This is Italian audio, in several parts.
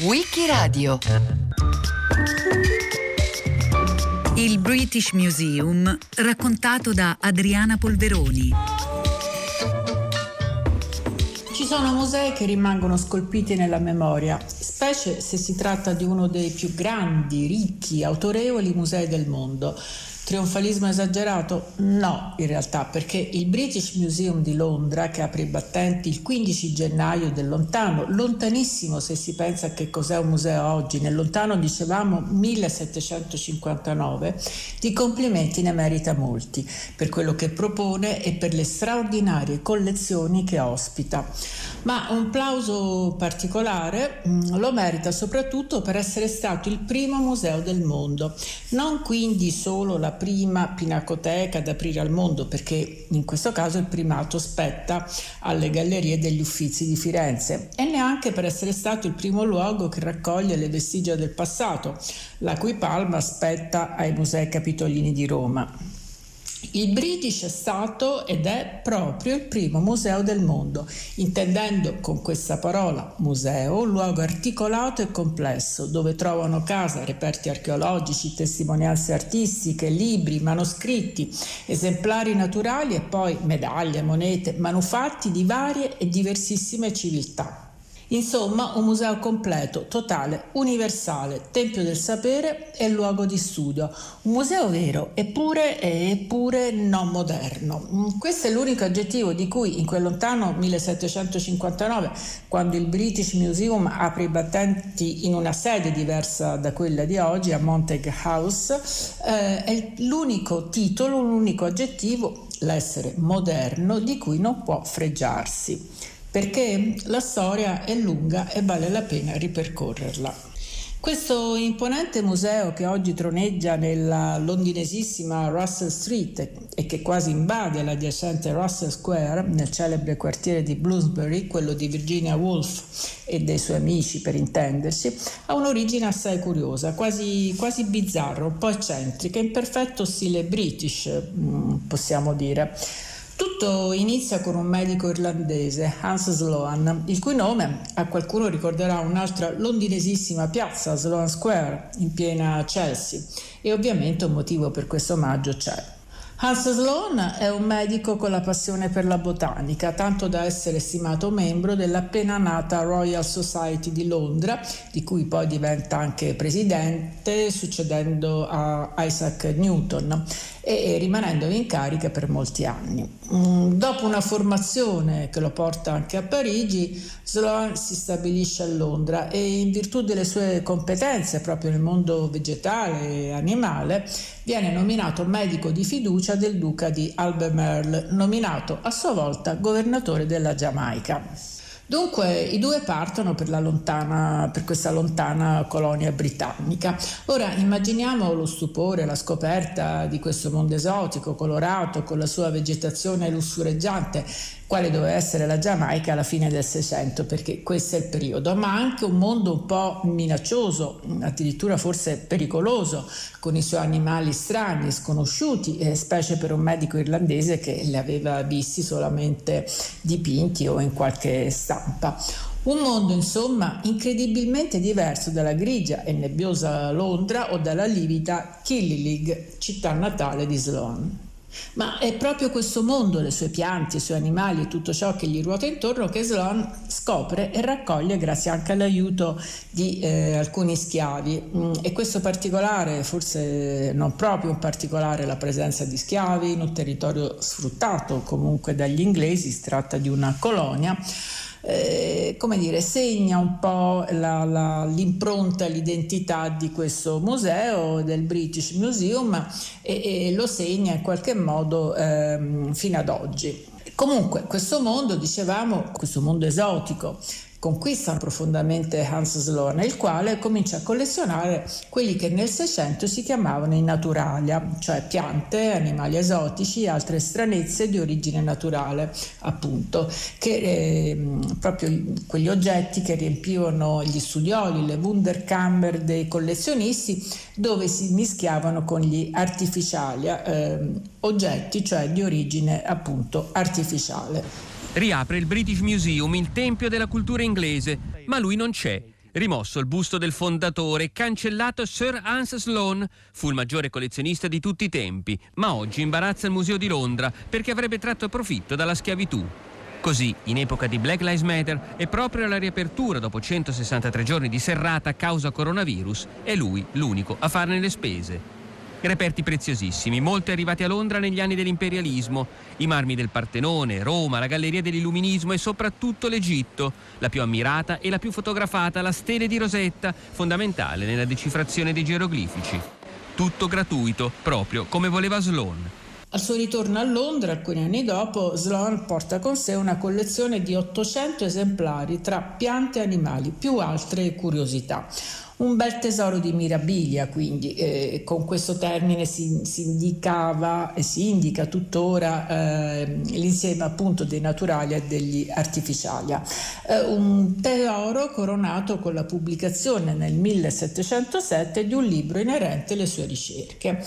Wikiradio Il British Museum raccontato da Adriana Polveroni. Ci sono musei che rimangono scolpiti nella memoria, specie se si tratta di uno dei più grandi, ricchi, autorevoli musei del mondo. Trionfalismo esagerato? No, in realtà, perché il British Museum di Londra, che apre i battenti il 15 gennaio del lontano, lontanissimo se si pensa a che cos'è un museo oggi, nel lontano dicevamo 1759, di complimenti ne merita molti, per quello che propone e per le straordinarie collezioni che ospita. Ma un plauso particolare mm, lo merita soprattutto per essere stato il primo museo del mondo, non quindi solo la prima pinacoteca ad aprire al mondo, perché in questo caso il primato spetta alle gallerie degli Uffizi di Firenze, e neanche per essere stato il primo luogo che raccoglie le vestigia del passato, la cui palma spetta ai Musei Capitolini di Roma. Il British è stato ed è proprio il primo museo del mondo, intendendo con questa parola museo un luogo articolato e complesso dove trovano casa reperti archeologici, testimonianze artistiche, libri, manoscritti, esemplari naturali e poi medaglie, monete, manufatti di varie e diversissime civiltà. Insomma, un museo completo, totale, universale, tempio del sapere e luogo di studio. Un museo vero, eppure, eppure non moderno. Mm, questo è l'unico aggettivo di cui in quel lontano 1759, quando il British Museum apre i battenti in una sede diversa da quella di oggi, a Montague House, eh, è l'unico titolo, l'unico aggettivo, l'essere moderno, di cui non può fregiarsi perché la storia è lunga e vale la pena ripercorrerla. Questo imponente museo che oggi troneggia nella londinesissima Russell Street e che quasi invade l'adiacente Russell Square nel celebre quartiere di Bloomsbury, quello di Virginia Woolf e dei suoi amici per intendersi, ha un'origine assai curiosa, quasi, quasi bizzarra, un po' eccentrica, in perfetto stile british, mm, possiamo dire. Tutto inizia con un medico irlandese, Hans Sloan, il cui nome a qualcuno ricorderà un'altra londinesissima piazza, Sloan Square, in piena Chelsea, e ovviamente un motivo per questo omaggio c'è. Hans Sloan è un medico con la passione per la botanica, tanto da essere stimato membro dell'appena nata Royal Society di Londra, di cui poi diventa anche presidente, succedendo a Isaac Newton e rimanendo in carica per molti anni. Mm, dopo una formazione che lo porta anche a Parigi, Sloan si stabilisce a Londra e in virtù delle sue competenze proprio nel mondo vegetale e animale viene nominato medico di fiducia del duca di Albemarle, nominato a sua volta governatore della Giamaica. Dunque i due partono per, lontana, per, questa lontana colonia britannica. Ora immaginiamo lo stupore, la scoperta di questo mondo esotico, colorato, con la sua vegetazione lussureggiante quale doveva essere la Giamaica alla fine del Seicento, perché questo è il periodo, ma anche un mondo un po' minaccioso, addirittura forse pericoloso, con i suoi animali strani, sconosciuti, eh, specie per un medico irlandese che li aveva visti solamente dipinti o in qualche stampa. Un mondo, insomma, incredibilmente diverso dalla grigia e nebbiosa Londra o dalla livida Killyleague, città natale di Sloan. Ma è proprio questo mondo, le sue piante, i suoi animali e tutto ciò che gli ruota intorno che Sloan scopre e raccoglie grazie anche all'aiuto di eh, alcuni schiavi. Mm, e questo particolare, forse non proprio in particolare la presenza di schiavi in un territorio sfruttato comunque dagli inglesi, si tratta di una colonia, eh, come dire, segna un po' la, la, l'impronta, l'identità di questo museo, del British Museum, e, e lo segna in qualche modo ehm, fino ad oggi. Comunque, questo mondo, dicevamo, questo mondo esotico, conquista profondamente Hans Sloane, il quale comincia a collezionare quelli che nel Seicento si chiamavano i naturalia, cioè piante, animali esotici e altre stranezze di origine naturale, appunto, che eh, proprio quegli oggetti che riempivano gli studioli, le Wunderkammer dei collezionisti, dove si mischiavano con gli artificiali, eh, oggetti, cioè di origine appunto artificiale. Riapre il British Museum, il tempio della cultura inglese, ma lui non c'è. Rimosso il busto del fondatore, cancellato Sir Hans Sloane, fu il maggiore collezionista di tutti i tempi, ma oggi imbarazza il Museo di Londra perché avrebbe tratto profitto dalla schiavitù. Così, in epoca di Black Lives Matter e proprio alla riapertura dopo 163 giorni di serrata a causa coronavirus, è lui l'unico a farne le spese. Reperti preziosissimi, molti arrivati a Londra negli anni dell'imperialismo, i marmi del Partenone, Roma, la Galleria dell'Illuminismo e soprattutto l'Egitto, la più ammirata e la più fotografata, la stele di Rosetta, fondamentale nella decifrazione dei geroglifici. Tutto gratuito, proprio come voleva Sloan. Al suo ritorno a Londra, alcuni anni dopo, Sloan porta con sé una collezione di 800 esemplari tra piante e animali, più altre curiosità. Un bel tesoro di mirabilia, quindi eh, con questo termine si, si, indicava e si indica tuttora eh, l'insieme appunto dei naturali e degli artificiali. Eh, un tesoro coronato con la pubblicazione nel 1707 di un libro inerente alle sue ricerche.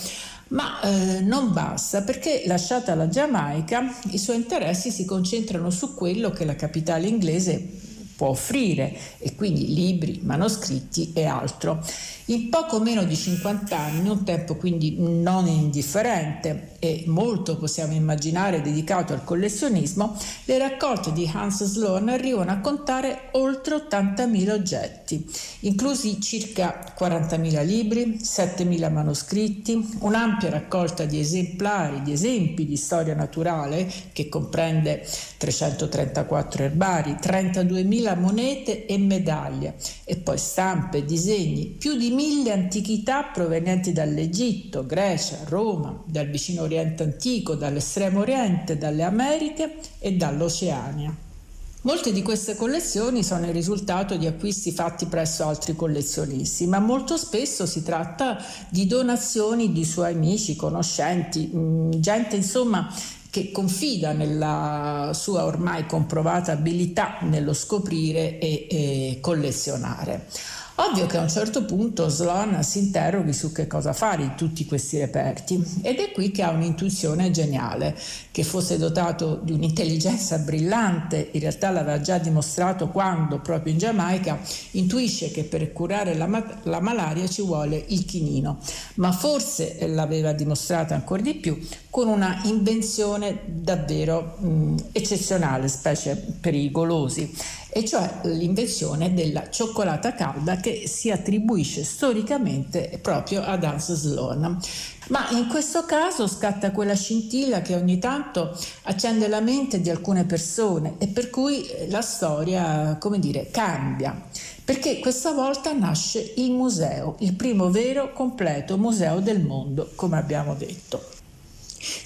Ma eh, non basta perché lasciata la Giamaica i suoi interessi si concentrano su quello che la capitale inglese può offrire e quindi libri, manoscritti e altro. In poco meno di 50 anni, un tempo quindi non indifferente e molto possiamo immaginare dedicato al collezionismo, le raccolte di Hans Sloan arrivano a contare oltre 80.000 oggetti, inclusi circa 40.000 libri, 7.000 manoscritti, un'ampia raccolta di esemplari, di esempi di storia naturale che comprende 334 erbari, 32.000 monete e medaglie e poi stampe, disegni, più di mille antichità provenienti dall'Egitto, Grecia, Roma, dal vicino Oriente antico, dall'estremo Oriente, dalle Americhe e dall'Oceania. Molte di queste collezioni sono il risultato di acquisti fatti presso altri collezionisti, ma molto spesso si tratta di donazioni di suoi amici, conoscenti, mm, gente insomma che confida nella sua ormai comprovata abilità nello scoprire e, e collezionare. Ovvio che a un certo punto Sloan si interroghi su che cosa fare di tutti questi reperti ed è qui che ha un'intuizione geniale, che fosse dotato di un'intelligenza brillante, in realtà l'aveva già dimostrato quando proprio in Giamaica intuisce che per curare la, la malaria ci vuole il chinino, ma forse l'aveva dimostrata ancora di più con una invenzione davvero mh, eccezionale, specie per i golosi e cioè l'invenzione della cioccolata calda che si attribuisce storicamente proprio ad Hans Sloan. Ma in questo caso scatta quella scintilla che ogni tanto accende la mente di alcune persone e per cui la storia, come dire, cambia. Perché questa volta nasce il museo, il primo vero completo museo del mondo, come abbiamo detto.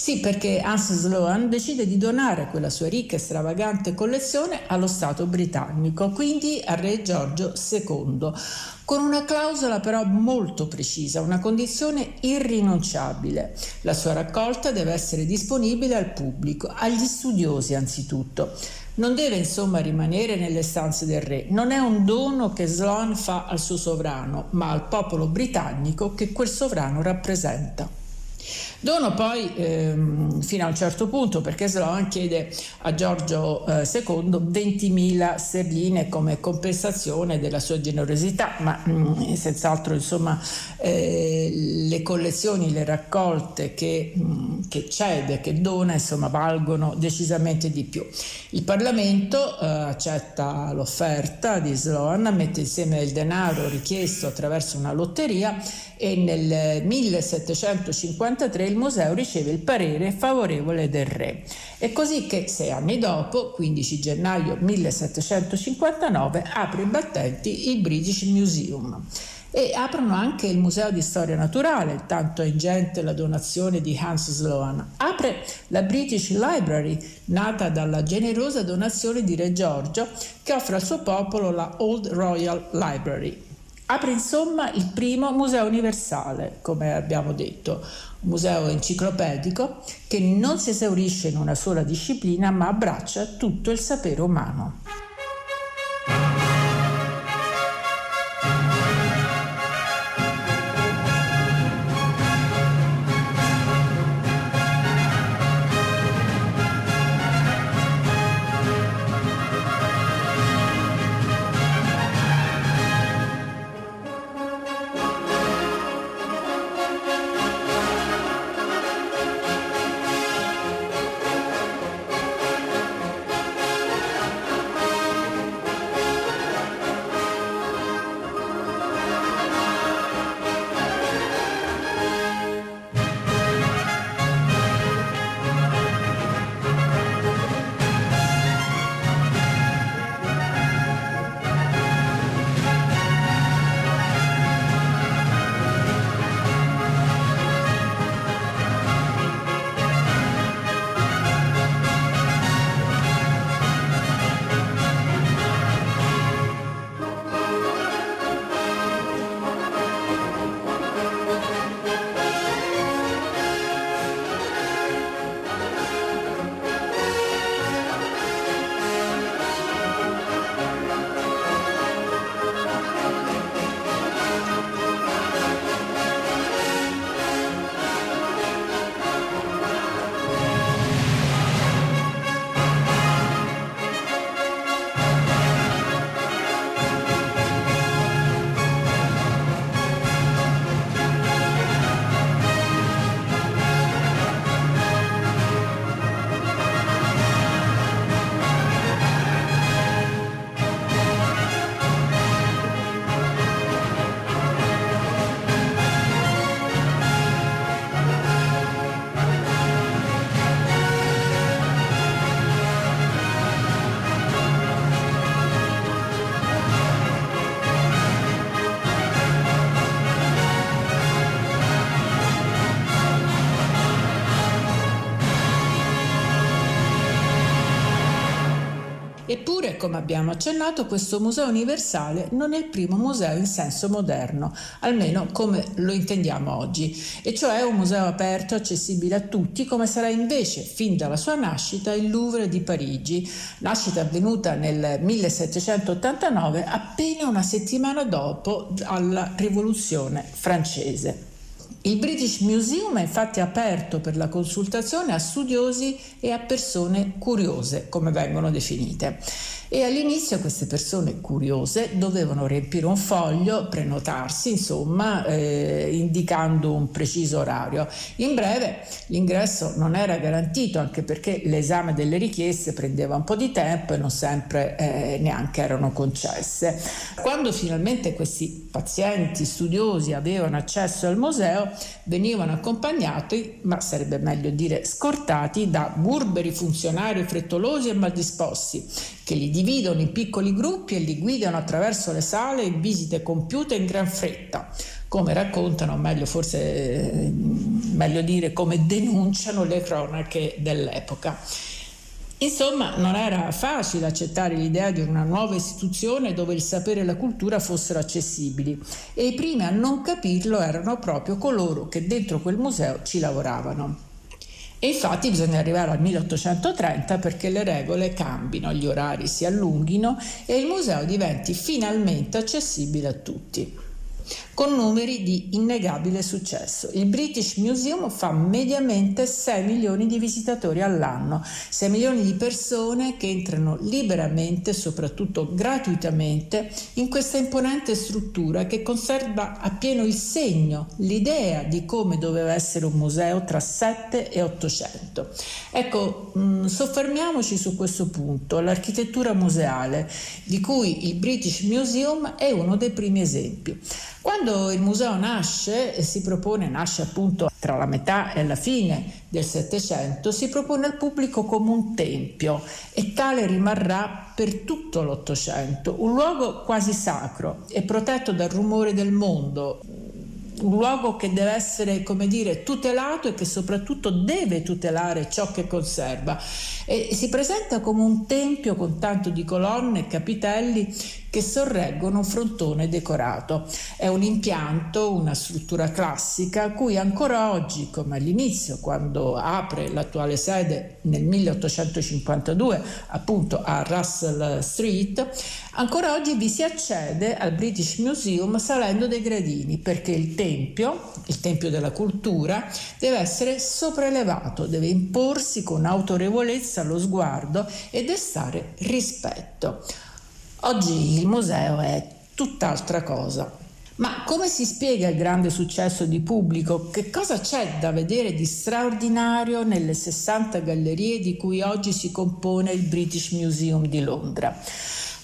Sì, perché Hans Sloan decide di donare quella sua ricca e stravagante collezione allo Stato britannico, quindi al re Giorgio II, con una clausola però molto precisa, una condizione irrinunciabile. La sua raccolta deve essere disponibile al pubblico, agli studiosi anzitutto. Non deve insomma rimanere nelle stanze del re, non è un dono che Sloan fa al suo sovrano, ma al popolo britannico che quel sovrano rappresenta. Dono poi ehm, fino a un certo punto, perché Sloan chiede a Giorgio eh, II 20.000 sterline come compensazione della sua generosità, ma mh, mm, senz'altro insomma eh, le collezioni, le raccolte che, mh, mm, che, cede, che dona, insomma valgono decisamente di più. Il Parlamento eh, accetta l'offerta di Sloan, mette insieme il denaro richiesto attraverso una lotteria e nel 1753 il museo riceve il parere favorevole del re. È così che sei anni dopo, 15 gennaio 1759, apre i battenti il British Museum e aprono anche il Museo di Storia Naturale, tanto è ingente la donazione di Hans Sloan. Apre la British Library, nata dalla generosa donazione di Re Giorgio, che offre al suo popolo la Old Royal Library. Apre insomma il primo museo universale, come abbiamo detto, museo enciclopedico che non si esaurisce in una sola disciplina ma abbraccia tutto il sapere umano. Eppure, come abbiamo accennato, questo museo universale non è il primo museo in senso moderno, almeno come lo intendiamo oggi, e cioè un museo aperto, accessibile a tutti, come sarà invece fin dalla sua nascita il Louvre di Parigi, nascita avvenuta nel 1789, appena una settimana dopo alla Rivoluzione francese. Il British Museum è infatti aperto per la consultazione a studiosi e a persone curiose, come vengono definite. E all'inizio queste persone curiose dovevano riempire un foglio, prenotarsi, insomma, eh, indicando un preciso orario. In breve, l'ingresso non era garantito, anche perché l'esame delle richieste prendeva un po' di tempo e non sempre eh, neanche erano concesse. Quando finalmente questi pazienti studiosi avevano accesso al museo, venivano accompagnati, ma sarebbe meglio dire scortati, da burberi funzionari frettolosi e maldisposti che li dividono in piccoli gruppi e li guidano attraverso le sale in visite compiute in gran fretta, come raccontano, meglio forse eh, meglio dire come denunciano le cronache dell'epoca. Insomma, non era facile accettare l'idea di una nuova istituzione dove il sapere e la cultura fossero accessibili e i primi a non capirlo erano proprio coloro che dentro quel museo ci lavoravano. E infatti bisogna arrivare al 1830 perché le regole cambino, gli orari si allunghino e il museo diventi finalmente accessibile a tutti con numeri di innegabile successo. Il British Museum fa mediamente 6 milioni di visitatori all'anno, 6 milioni di persone che entrano liberamente, soprattutto gratuitamente, in questa imponente struttura che conserva appieno il segno, l'idea di come doveva essere un museo tra 7 e 800. Ecco, mm, soffermiamoci su questo punto, l'architettura museale, di cui il British Museum è uno dei primi esempi. Quando il museo nasce, si propone, nasce appunto tra la metà e la fine del Settecento, si propone al pubblico come un tempio e tale rimarrà per tutto l'Ottocento, un luogo quasi sacro e protetto dal rumore del mondo, un luogo che deve essere, come dire, tutelato e che soprattutto deve tutelare ciò che conserva. E si presenta come un tempio con tanto di colonne e capitelli che sorreggono un frontone decorato. È un impianto, una struttura classica a cui ancora oggi, come all'inizio, quando apre l'attuale sede nel 1852, appunto a Russell Street, ancora oggi vi si accede al British Museum salendo dei gradini perché il tempio, il tempio della cultura, deve essere sopraelevato, deve imporsi con autorevolezza allo sguardo e destare rispetto. Oggi il museo è tutt'altra cosa. Ma come si spiega il grande successo di pubblico? Che cosa c'è da vedere di straordinario nelle 60 gallerie di cui oggi si compone il British Museum di Londra?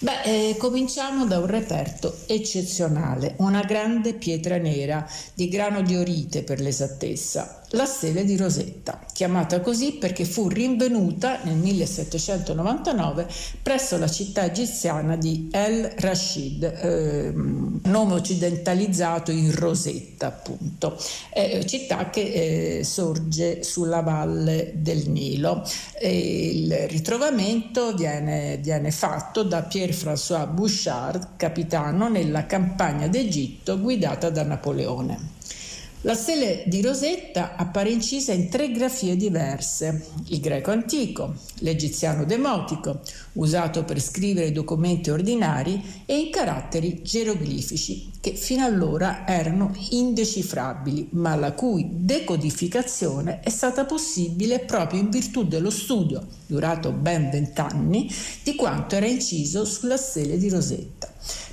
Beh, eh, cominciamo da un reperto eccezionale, una grande pietra nera di grano di orite per l'esattezza, la stele di Rosetta, chiamata così perché fu rinvenuta nel 1799 presso la città egiziana di El Rashid, eh, nome occidentalizzato in Rosetta appunto, eh, città che eh, sorge sulla valle del Nilo. E il ritrovamento viene, viene fatto da Pierre-François Bouchard, capitano nella campagna d'Egitto guidata da Napoleone. La stele di Rosetta appare incisa in tre grafie diverse, il greco antico, l'egiziano demotico, usato per scrivere documenti ordinari, e in caratteri geroglifici, che fino allora erano indecifrabili, ma la cui decodificazione è stata possibile proprio in virtù dello studio, durato ben vent'anni, di quanto era inciso sulla stele di Rosetta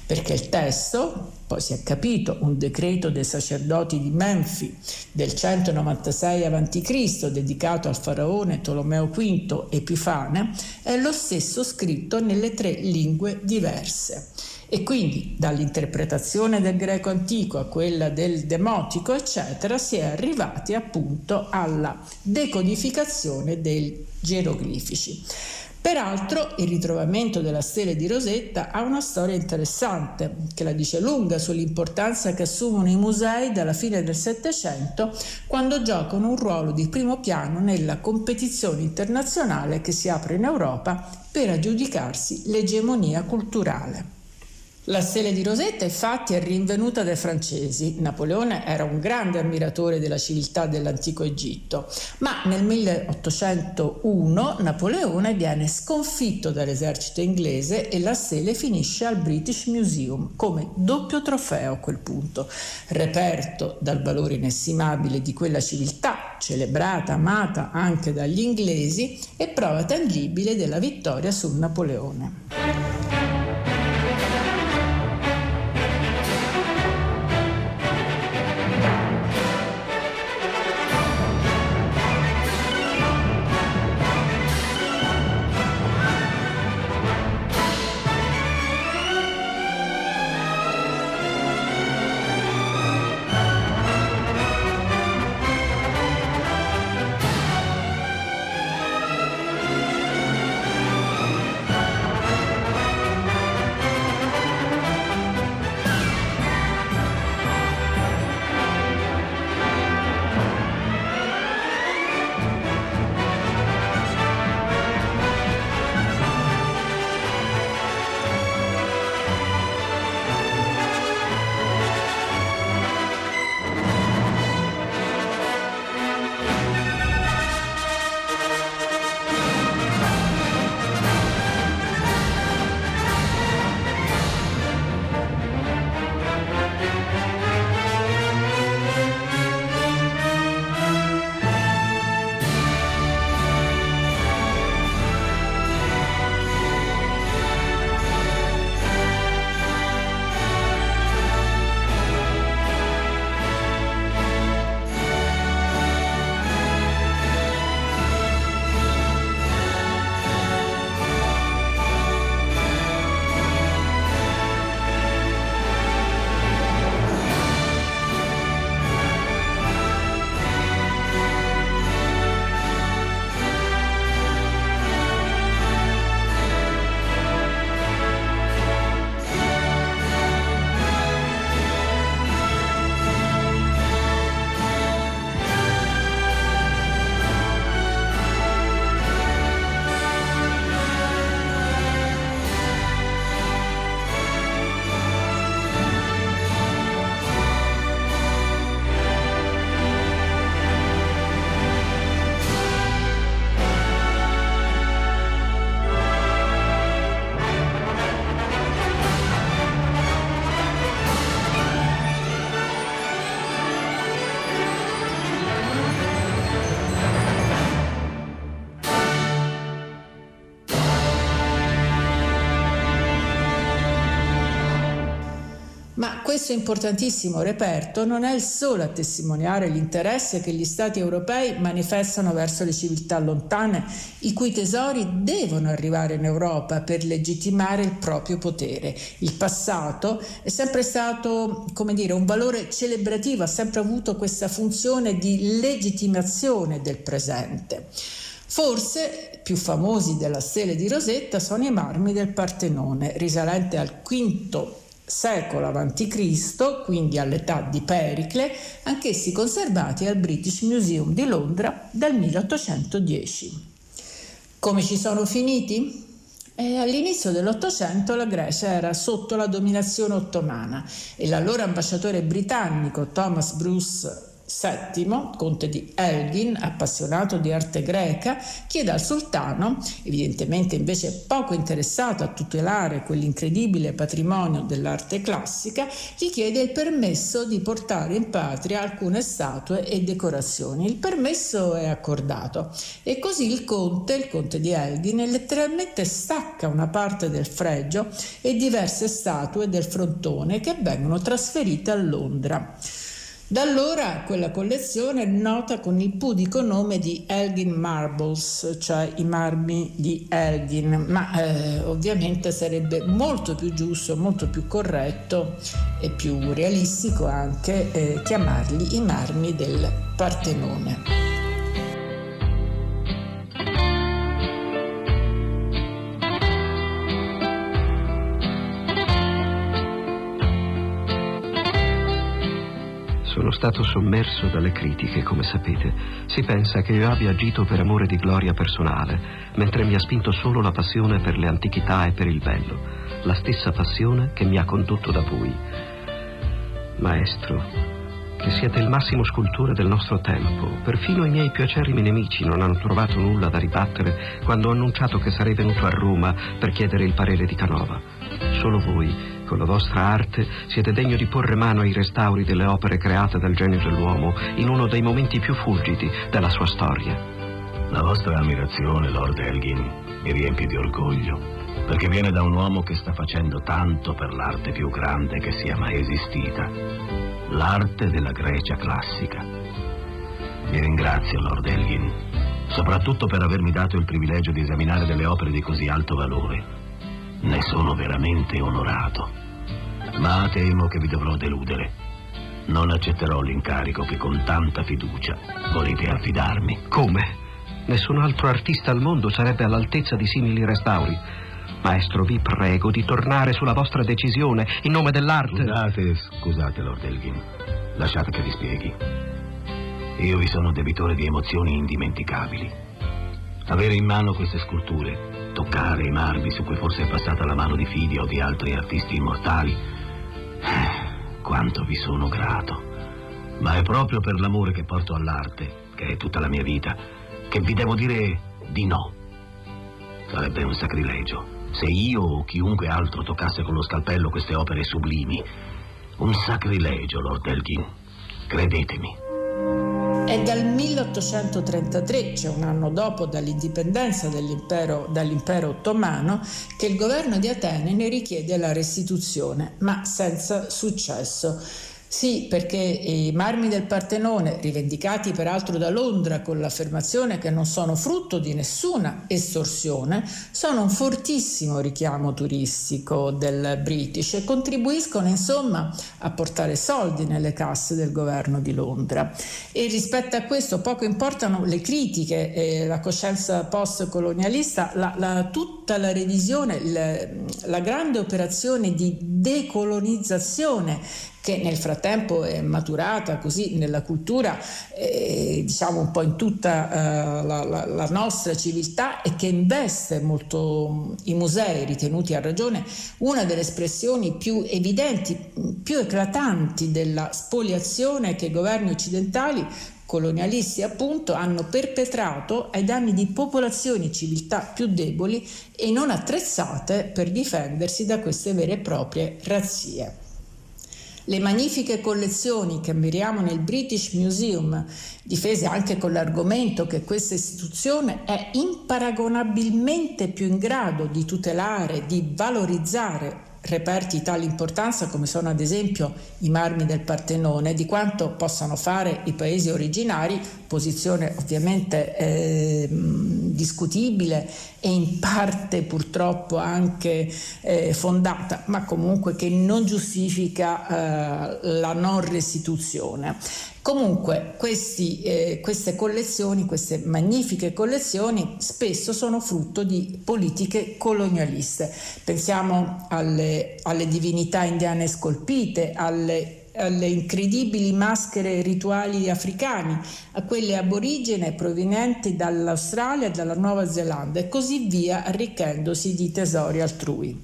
perché il testo, poi si è capito, un decreto dei sacerdoti di Menfi del 196 a.C. dedicato al faraone Tolomeo V Epifane, è lo stesso scritto nelle tre lingue diverse. E quindi dall'interpretazione del greco antico a quella del demotico, eccetera, si è arrivati appunto alla decodificazione dei geroglifici. Peraltro il ritrovamento della stele di Rosetta ha una storia interessante che la dice lunga sull'importanza che assumono i musei dalla fine del Settecento quando giocano un ruolo di primo piano nella competizione internazionale che si apre in Europa per aggiudicarsi l'egemonia culturale. La stele di Rosetta infatti è rinvenuta dai francesi. Napoleone era un grande ammiratore della civiltà dell'antico Egitto, ma nel 1801 Napoleone viene sconfitto dall'esercito inglese e la stele finisce al British Museum come doppio trofeo a quel punto, reperto dal valore inestimabile di quella civiltà, celebrata, amata anche dagli inglesi e prova tangibile della vittoria su Napoleone. Questo importantissimo reperto non è il solo a testimoniare l'interesse che gli Stati europei manifestano verso le civiltà lontane, i cui tesori devono arrivare in Europa per legittimare il proprio potere. Il passato è sempre stato, come dire, un valore celebrativo, ha sempre avuto questa funzione di legittimazione del presente. Forse più famosi della stele di Rosetta sono i marmi del Partenone, risalente al V secolo a.C., quindi all'età di Pericle, anch'essi conservati al British Museum di Londra dal 1810. Come ci sono finiti? E all'inizio dell'Ottocento la Grecia era sotto la dominazione ottomana e l'allora ambasciatore britannico Thomas Bruce VII, conte di Elgin, appassionato di arte greca, chiede al sultano, evidentemente invece poco interessato a tutelare quell'incredibile patrimonio dell'arte classica, gli chiede il permesso di portare in patria alcune statue e decorazioni. Il permesso è accordato e così il conte, il conte di Elgin, letteralmente stacca una parte del fregio e diverse statue del frontone che vengono trasferite a Londra. Da allora quella collezione è nota con il pudico nome di Elgin Marbles, cioè i marmi di Elgin, ma eh, ovviamente sarebbe molto più giusto, molto più corretto e più realistico anche eh, chiamarli i marmi del Partenone. Stato sommerso dalle critiche, come sapete. Si pensa che io abbia agito per amore di gloria personale, mentre mi ha spinto solo la passione per le antichità e per il bello, la stessa passione che mi ha condotto da voi. Maestro, che siete il massimo scultore del nostro tempo. Perfino i miei più acerrimi nemici non hanno trovato nulla da ribattere quando ho annunciato che sarei venuto a Roma per chiedere il parere di Canova. Solo voi, con la vostra arte siete degno di porre mano ai restauri delle opere create dal genio dell'uomo in uno dei momenti più fulgidi della sua storia. La vostra ammirazione, Lord Elgin, mi riempie di orgoglio, perché viene da un uomo che sta facendo tanto per l'arte più grande che sia mai esistita, l'arte della Grecia classica. Vi ringrazio, Lord Elgin, soprattutto per avermi dato il privilegio di esaminare delle opere di così alto valore. Ne sono veramente onorato. Ma temo che vi dovrò deludere. Non accetterò l'incarico che con tanta fiducia volete affidarmi. Come? Nessun altro artista al mondo sarebbe all'altezza di simili restauri. Maestro, vi prego di tornare sulla vostra decisione in nome dell'arte. Scusate, scusate, Lord Elgin. Lasciate che vi spieghi. Io vi sono debitore di emozioni indimenticabili. Avere in mano queste sculture toccare i marmi su cui forse è passata la mano di Fidia o di altri artisti immortali. Eh, quanto vi sono grato. Ma è proprio per l'amore che porto all'arte, che è tutta la mia vita, che vi devo dire di no. Sarebbe un sacrilegio se io o chiunque altro toccasse con lo scalpello queste opere sublimi. Un sacrilegio, Lord Elgin. Credetemi. È dal 1833, cioè un anno dopo dall'indipendenza dell'impero, dall'impero ottomano, che il governo di Atene ne richiede la restituzione, ma senza successo. Sì, perché i marmi del Partenone, rivendicati peraltro da Londra con l'affermazione che non sono frutto di nessuna estorsione, sono un fortissimo richiamo turistico del British e contribuiscono insomma a portare soldi nelle casse del governo di Londra. E rispetto a questo poco importano le critiche e la coscienza post-colonialista, la, la, tutta la revisione, la, la grande operazione di decolonizzazione che nel frattempo è maturata così nella cultura, eh, diciamo un po' in tutta eh, la, la, la, nostra civiltà e che investe molto i musei, ritenuti a ragione una delle espressioni più evidenti, più eclatanti della spoliazione che i governi occidentali colonialisti appunto hanno perpetrato ai danni di popolazioni e civiltà più deboli e non attrezzate per difendersi da queste vere e proprie razzie. Le magnifiche collezioni che ammiriamo nel British Museum, difese anche con l'argomento che questa istituzione è imparagonabilmente più in grado di tutelare, di valorizzare reperti di tale importanza come sono ad esempio i marmi del Partenone, di quanto possano fare i paesi originari, posizione ovviamente eh, discutibile e in parte purtroppo anche eh, fondata, ma comunque che non giustifica eh, la non restituzione. Comunque questi, eh, queste collezioni, queste magnifiche collezioni spesso sono frutto di politiche colonialiste. Pensiamo alle, alle divinità indiane scolpite, alle alle incredibili maschere rituali africani, a quelle aborigene provenienti dall'Australia e dalla Nuova Zelanda e così via, arricchendosi di tesori altrui.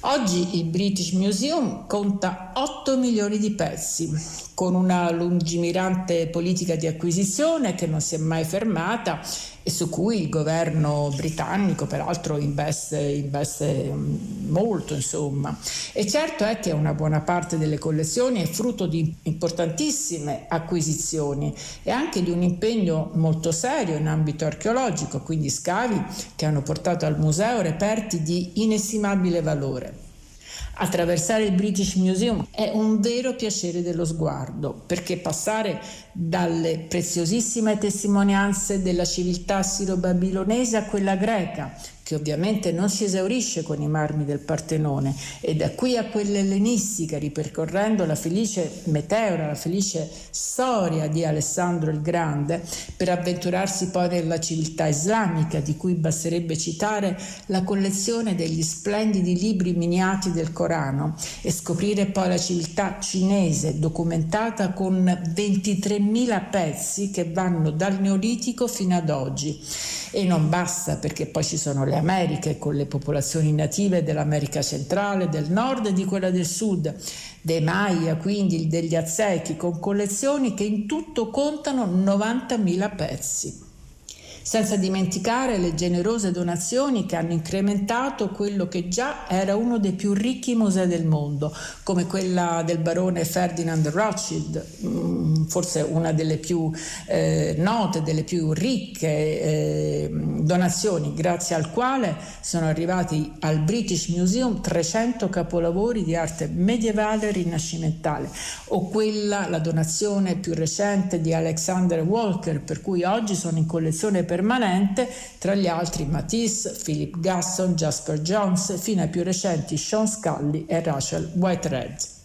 Oggi il British Museum conta 8 milioni di pezzi, con una lungimirante politica di acquisizione che non si è mai fermata e su cui il governo britannico peraltro investe, investe mm, molto insomma. E certo è che una buona parte delle collezioni è frutto di importantissime acquisizioni e anche di un impegno molto serio in ambito archeologico, quindi scavi che hanno portato al museo reperti di inestimabile valore. Attraversare il British Museum è un vero piacere dello sguardo, perché passare dalle preziosissime testimonianze della civiltà siro-babilonese a quella greca, che ovviamente non si esaurisce con i marmi del Partenone e da qui a quella ellenistica, ripercorrendo la felice meteora, la felice storia di Alessandro il Grande, per avventurarsi poi nella civiltà islamica, di cui basterebbe citare la collezione degli splendidi libri miniati del Corano e scoprire poi la civiltà cinese, documentata con 23.000 pezzi che vanno dal Neolitico fino ad oggi. E non basta perché poi ci sono le Americhe con le popolazioni native dell'America centrale, del nord e di quella del sud, dei Maya, quindi degli Aztechi, con collezioni che in tutto contano 90.000 pezzi senza dimenticare le generose donazioni che hanno incrementato quello che già era uno dei più ricchi musei del mondo, come quella del barone Ferdinand Rothschild, mm, forse una delle più eh, note, delle più ricche eh, donazioni, grazie al quale sono arrivati al British Museum 300 capolavori di arte medievale e rinascimentale, o quella, la donazione più recente di Alexander Walker, per cui oggi sono in collezione per permanente, tra gli altri Matisse, Philip Gasson, Jasper Jones, fino ai più recenti Sean Scully e Rachel Whitehead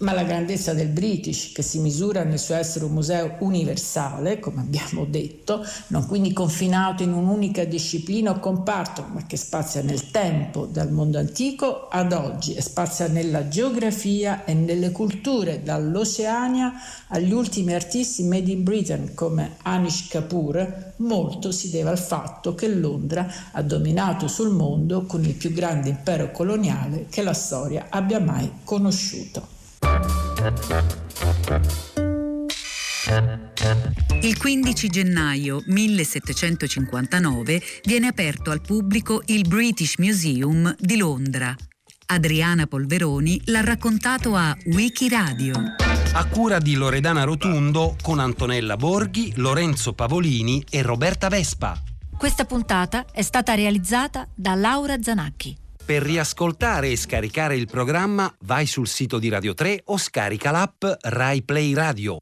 ma la grandezza del British, che si misura nel suo essere un museo universale, come abbiamo detto, non quindi confinato in un'unica disciplina o comparto, ma che spazia nel tempo, dal mondo antico ad oggi, e spazia nella geografia e nelle culture, dall'Oceania agli ultimi artisti made in Britain come Anish Kapoor, molto si deve al fatto che Londra ha dominato sul mondo con il più grande impero coloniale che la storia abbia mai conosciuto. Il 15 gennaio 1759 viene aperto al pubblico il British Museum di Londra. Adriana Polveroni l'ha raccontato a Wikiradio. A cura di Loredana Rotundo con Antonella Borghi, Lorenzo Pavolini e Roberta Vespa. Questa puntata è stata realizzata da Laura Zanacchi. Per riascoltare e scaricare il programma vai sul sito di Radio 3 o scarica l'app Rai Play Radio.